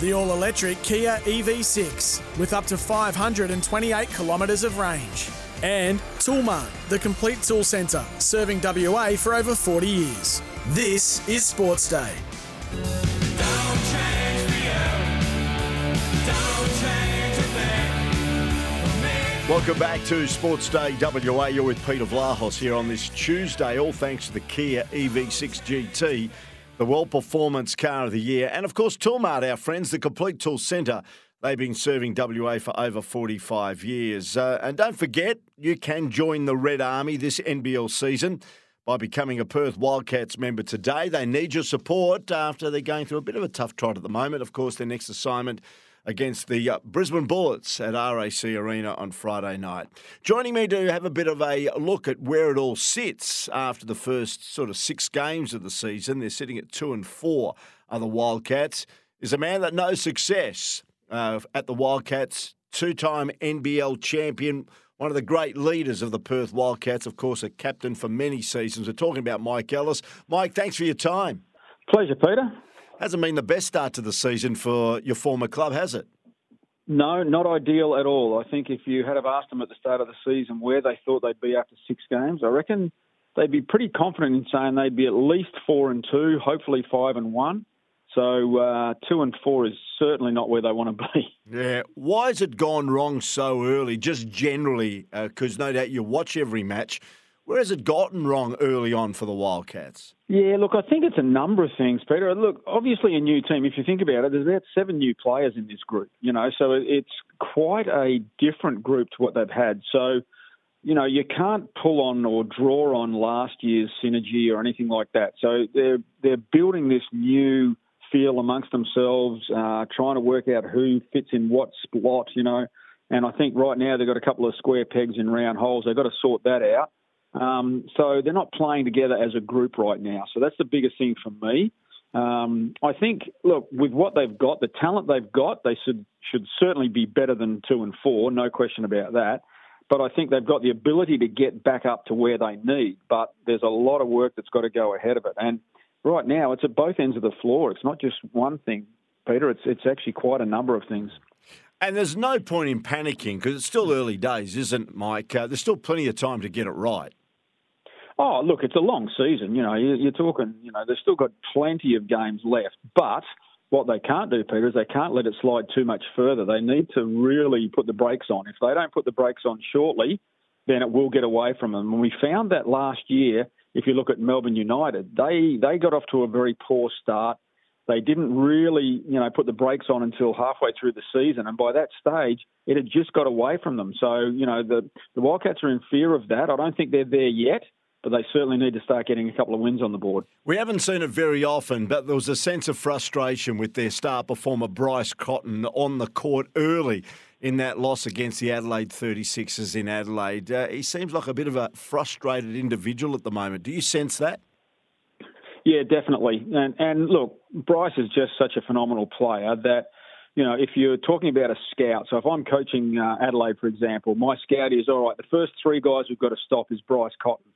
the all electric Kia EV6 with up to 528 kilometres of range. And Toolmart, the complete tool centre, serving WA for over 40 years. This is Sports Day. Welcome back to Sports Day WA. You're with Peter Vlahos here on this Tuesday, all thanks to the Kia EV6 GT, the World Performance Car of the Year, and of course Toolmart, our friends, the complete tool centre. They've been serving WA for over 45 years. Uh, and don't forget, you can join the Red Army this NBL season by becoming a Perth Wildcats member today. They need your support after they're going through a bit of a tough trot at the moment. Of course, their next assignment against the uh, Brisbane Bullets at RAC Arena on Friday night. Joining me to have a bit of a look at where it all sits after the first sort of six games of the season, they're sitting at two and four, are the Wildcats, is a man that knows success uh, at the Wildcats, two time NBL champion. One of the great leaders of the Perth Wildcats, of course, a captain for many seasons. We're talking about Mike Ellis. Mike, thanks for your time. Pleasure, Peter. Hasn't been the best start to the season for your former club, has it? No, not ideal at all. I think if you had have asked them at the start of the season where they thought they'd be after six games, I reckon they'd be pretty confident in saying they'd be at least four and two, hopefully five and one. So uh, two and four is certainly not where they want to be. Yeah. Why has it gone wrong so early? Just generally, because uh, no doubt you watch every match. Where has it gotten wrong early on for the Wildcats? Yeah, look, I think it's a number of things, Peter. Look, obviously a new team. If you think about it, there's about seven new players in this group. You know, so it's quite a different group to what they've had. So, you know, you can't pull on or draw on last year's synergy or anything like that. So they're they're building this new feel amongst themselves, uh, trying to work out who fits in what spot. You know, and I think right now they've got a couple of square pegs in round holes. They've got to sort that out. Um, so they're not playing together as a group right now. So that's the biggest thing for me. Um, I think, look, with what they've got, the talent they've got, they should should certainly be better than two and four, no question about that. But I think they've got the ability to get back up to where they need. But there's a lot of work that's got to go ahead of it. And right now, it's at both ends of the floor. It's not just one thing, Peter. It's it's actually quite a number of things. And there's no point in panicking because it's still early days, isn't it, Mike? Uh, there's still plenty of time to get it right. Oh, look, it's a long season. You know, you're talking. You know, they've still got plenty of games left, but what they can't do, Peter, is they can't let it slide too much further. They need to really put the brakes on. If they don't put the brakes on shortly, then it will get away from them. And we found that last year. If you look at Melbourne United, they they got off to a very poor start. They didn't really, you know, put the brakes on until halfway through the season, and by that stage, it had just got away from them. So, you know, the the Wildcats are in fear of that. I don't think they're there yet but they certainly need to start getting a couple of wins on the board. We haven't seen it very often, but there was a sense of frustration with their star performer Bryce Cotton on the court early in that loss against the Adelaide 36ers in Adelaide. Uh, he seems like a bit of a frustrated individual at the moment. Do you sense that? Yeah, definitely. And, and look, Bryce is just such a phenomenal player that you know, if you're talking about a scout, so if I'm coaching uh, Adelaide, for example, my scout is all right. The first three guys we've got to stop is Bryce Cotton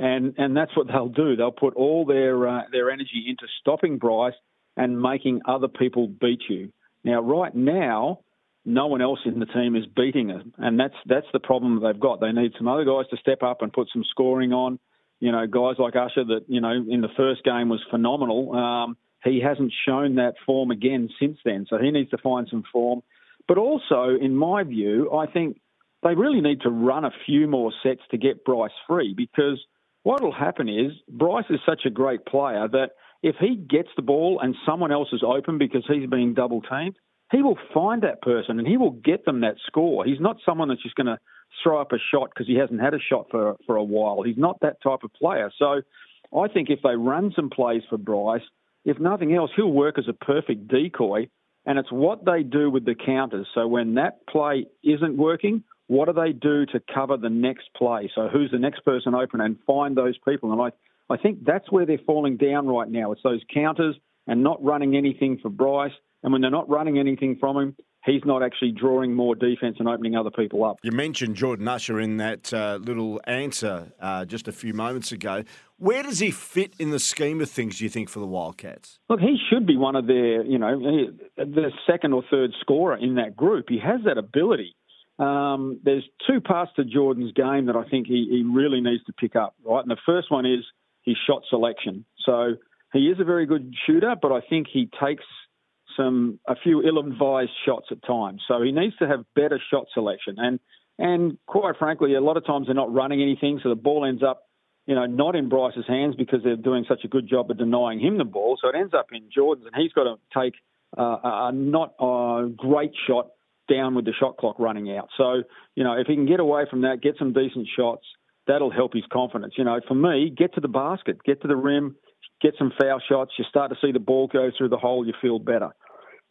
and and that's what they'll do. They'll put all their uh, their energy into stopping Bryce and making other people beat you. Now, right now, no one else in the team is beating them, and that's that's the problem they've got. They need some other guys to step up and put some scoring on. You know, guys like Usher that you know in the first game was phenomenal. Um, he hasn't shown that form again since then, so he needs to find some form. But also, in my view, I think they really need to run a few more sets to get Bryce free because what will happen is Bryce is such a great player that if he gets the ball and someone else is open because he's being double teamed, he will find that person and he will get them that score. He's not someone that's just going to throw up a shot because he hasn't had a shot for for a while. He's not that type of player. So I think if they run some plays for Bryce, if nothing else, he'll work as a perfect decoy. And it's what they do with the counters. So when that play isn't working, what do they do to cover the next play? So who's the next person open and find those people? And I, I think that's where they're falling down right now. It's those counters and not running anything for Bryce. And when they're not running anything from him, he's not actually drawing more defence and opening other people up. You mentioned Jordan Usher in that uh, little answer uh, just a few moments ago. Where does he fit in the scheme of things, do you think, for the Wildcats? Look, he should be one of their, you know, the second or third scorer in that group. He has that ability. Um, there's two parts to Jordan's game that I think he, he really needs to pick up, right? And the first one is his shot selection. So he is a very good shooter, but I think he takes some a few ill-advised shots at times. So he needs to have better shot selection. And and quite frankly, a lot of times they're not running anything, so the ball ends up, you know, not in Bryce's hands because they're doing such a good job of denying him the ball. So it ends up in Jordan's, and he's got to take uh, a not a great shot down with the shot clock running out. So you know, if he can get away from that, get some decent shots, that'll help his confidence. You know, for me, get to the basket, get to the rim, get some foul shots. You start to see the ball go through the hole, you feel better.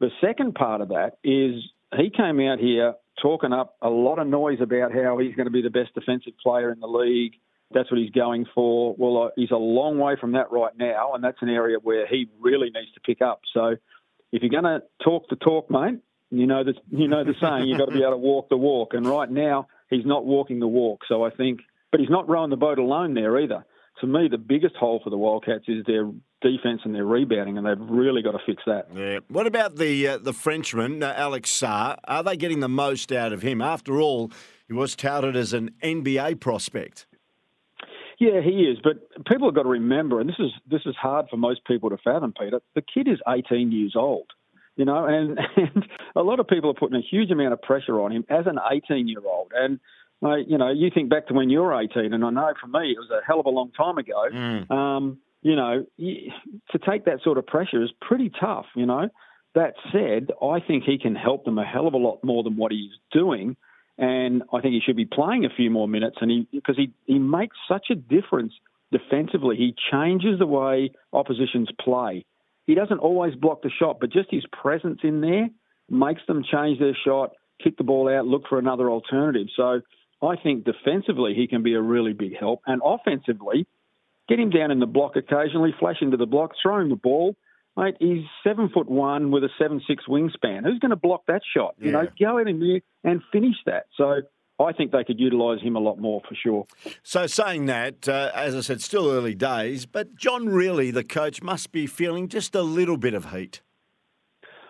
The second part of that is he came out here talking up a lot of noise about how he's going to be the best defensive player in the league. That's what he's going for. Well, uh, he's a long way from that right now, and that's an area where he really needs to pick up. So, if you're going to talk the talk, mate, you know the you know the saying. You've got to be able to walk the walk, and right now he's not walking the walk. So I think, but he's not rowing the boat alone there either. To me, the biggest hole for the Wildcats is their defence and their rebounding, and they've really got to fix that. Yeah. What about the uh, the Frenchman, uh, Alex Sarr? Are they getting the most out of him? After all, he was touted as an NBA prospect. Yeah, he is. But people have got to remember, and this is this is hard for most people to fathom, Peter. The kid is 18 years old, you know, and, and a lot of people are putting a huge amount of pressure on him as an 18 year old. And you know, you think back to when you were 18, and I know for me it was a hell of a long time ago. Mm. Um, you know, to take that sort of pressure is pretty tough, you know. That said, I think he can help them a hell of a lot more than what he's doing. And I think he should be playing a few more minutes. And he, because he, he makes such a difference defensively, he changes the way oppositions play. He doesn't always block the shot, but just his presence in there makes them change their shot, kick the ball out, look for another alternative. So I think defensively he can be a really big help. And offensively, Get him down in the block occasionally, flash into the block, throw him the ball. Mate, he's seven foot one with a seven six wingspan. Who's going to block that shot? Yeah. You know, go in there and finish that. So I think they could utilise him a lot more for sure. So, saying that, uh, as I said, still early days, but John Rillie, the coach, must be feeling just a little bit of heat.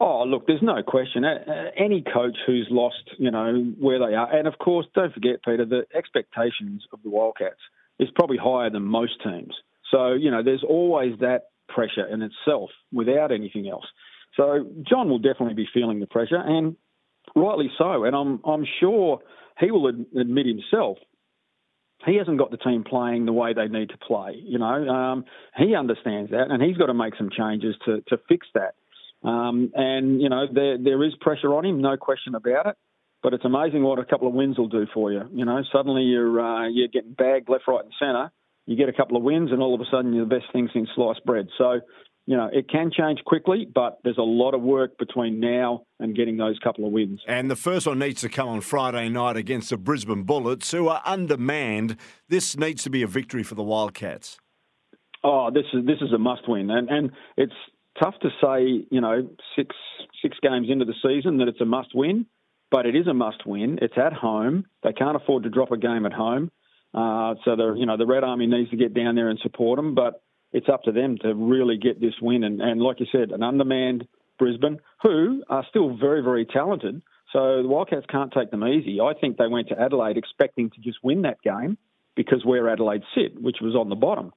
Oh, look, there's no question. Uh, any coach who's lost, you know, where they are, and of course, don't forget, Peter, the expectations of the Wildcats is probably higher than most teams. So, you know, there's always that pressure in itself without anything else. So John will definitely be feeling the pressure, and rightly so. And I'm I'm sure he will admit himself he hasn't got the team playing the way they need to play. You know, um, he understands that, and he's got to make some changes to to fix that. Um, and you know, there there is pressure on him, no question about it. But it's amazing what a couple of wins will do for you. You know, suddenly you're uh, you're getting bagged left, right, and centre. You get a couple of wins, and all of a sudden you're the best thing since sliced bread. So, you know, it can change quickly, but there's a lot of work between now and getting those couple of wins. And the first one needs to come on Friday night against the Brisbane Bullets, who are undermanned. This needs to be a victory for the Wildcats. Oh, this is this is a must win, and and it's tough to say, you know, six six games into the season that it's a must win but it is a must win. It's at home. They can't afford to drop a game at home. Uh, so the you know the Red Army needs to get down there and support them, but it's up to them to really get this win. And, and like you said, an undermanned Brisbane, who are still very very talented. So the Wildcats can't take them easy. I think they went to Adelaide expecting to just win that game because where Adelaide sit, which was on the bottom.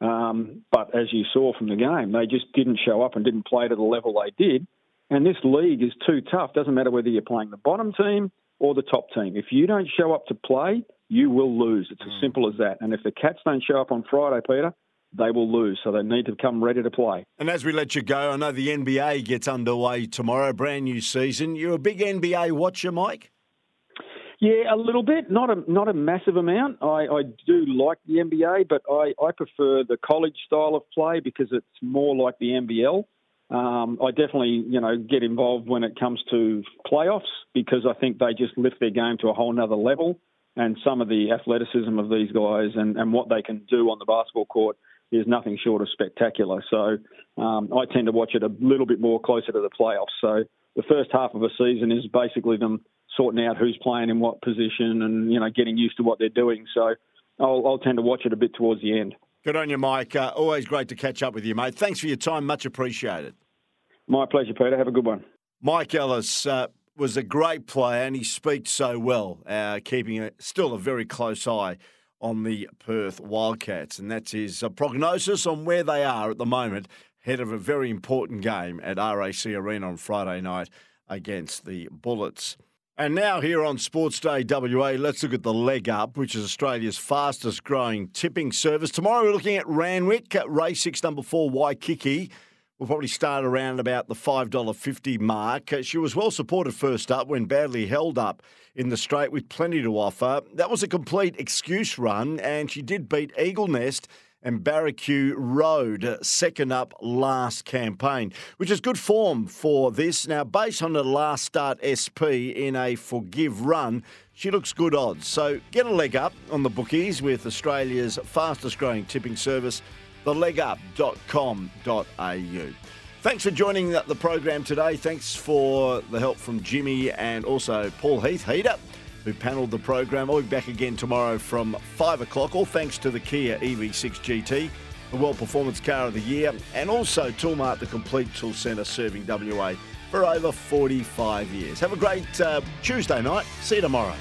Um, but as you saw from the game, they just didn't show up and didn't play to the level they did. And this league is too tough. Doesn't matter whether you're playing the bottom team or the top team. If you don't show up to play, you will lose. It's as mm. simple as that. And if the Cats don't show up on Friday, Peter, they will lose. So they need to come ready to play. And as we let you go, I know the NBA gets underway tomorrow, brand new season. You're a big NBA watcher, Mike? Yeah, a little bit. Not a not a massive amount. I, I do like the NBA, but I, I prefer the college style of play because it's more like the NBL. Um, I definitely, you know, get involved when it comes to playoffs because I think they just lift their game to a whole nother level. And some of the athleticism of these guys and, and what they can do on the basketball court is nothing short of spectacular. So um, I tend to watch it a little bit more closer to the playoffs. So the first half of a season is basically them sorting out who's playing in what position and you know getting used to what they're doing. So I'll, I'll tend to watch it a bit towards the end. Good on you, Mike. Uh, always great to catch up with you, mate. Thanks for your time. Much appreciated. My pleasure, Peter. Have a good one. Mike Ellis uh, was a great player and he speaks so well, uh, keeping a, still a very close eye on the Perth Wildcats. And that's his prognosis on where they are at the moment, ahead of a very important game at RAC Arena on Friday night against the Bullets. And now here on Sports Day WA, let's look at the leg up, which is Australia's fastest growing tipping service. Tomorrow we're looking at Randwick, race six, number four, Waikiki. We'll probably start around about the $5.50 mark. Uh, she was well supported first up when badly held up in the straight with plenty to offer. That was a complete excuse run, and she did beat Eagle Nest and Barracu Road, uh, second up last campaign, which is good form for this. Now, based on the last start SP in a forgive run, she looks good odds. So get a leg up on the bookies with Australia's fastest growing tipping service, thelegup.com.au. Thanks for joining the program today. Thanks for the help from Jimmy and also Paul Heath. Heater who panelled the program. I'll be back again tomorrow from 5 o'clock, all thanks to the Kia EV6 GT, the World Performance Car of the Year, and also Toolmart, the complete tool centre serving WA for over 45 years. Have a great uh, Tuesday night. See you tomorrow.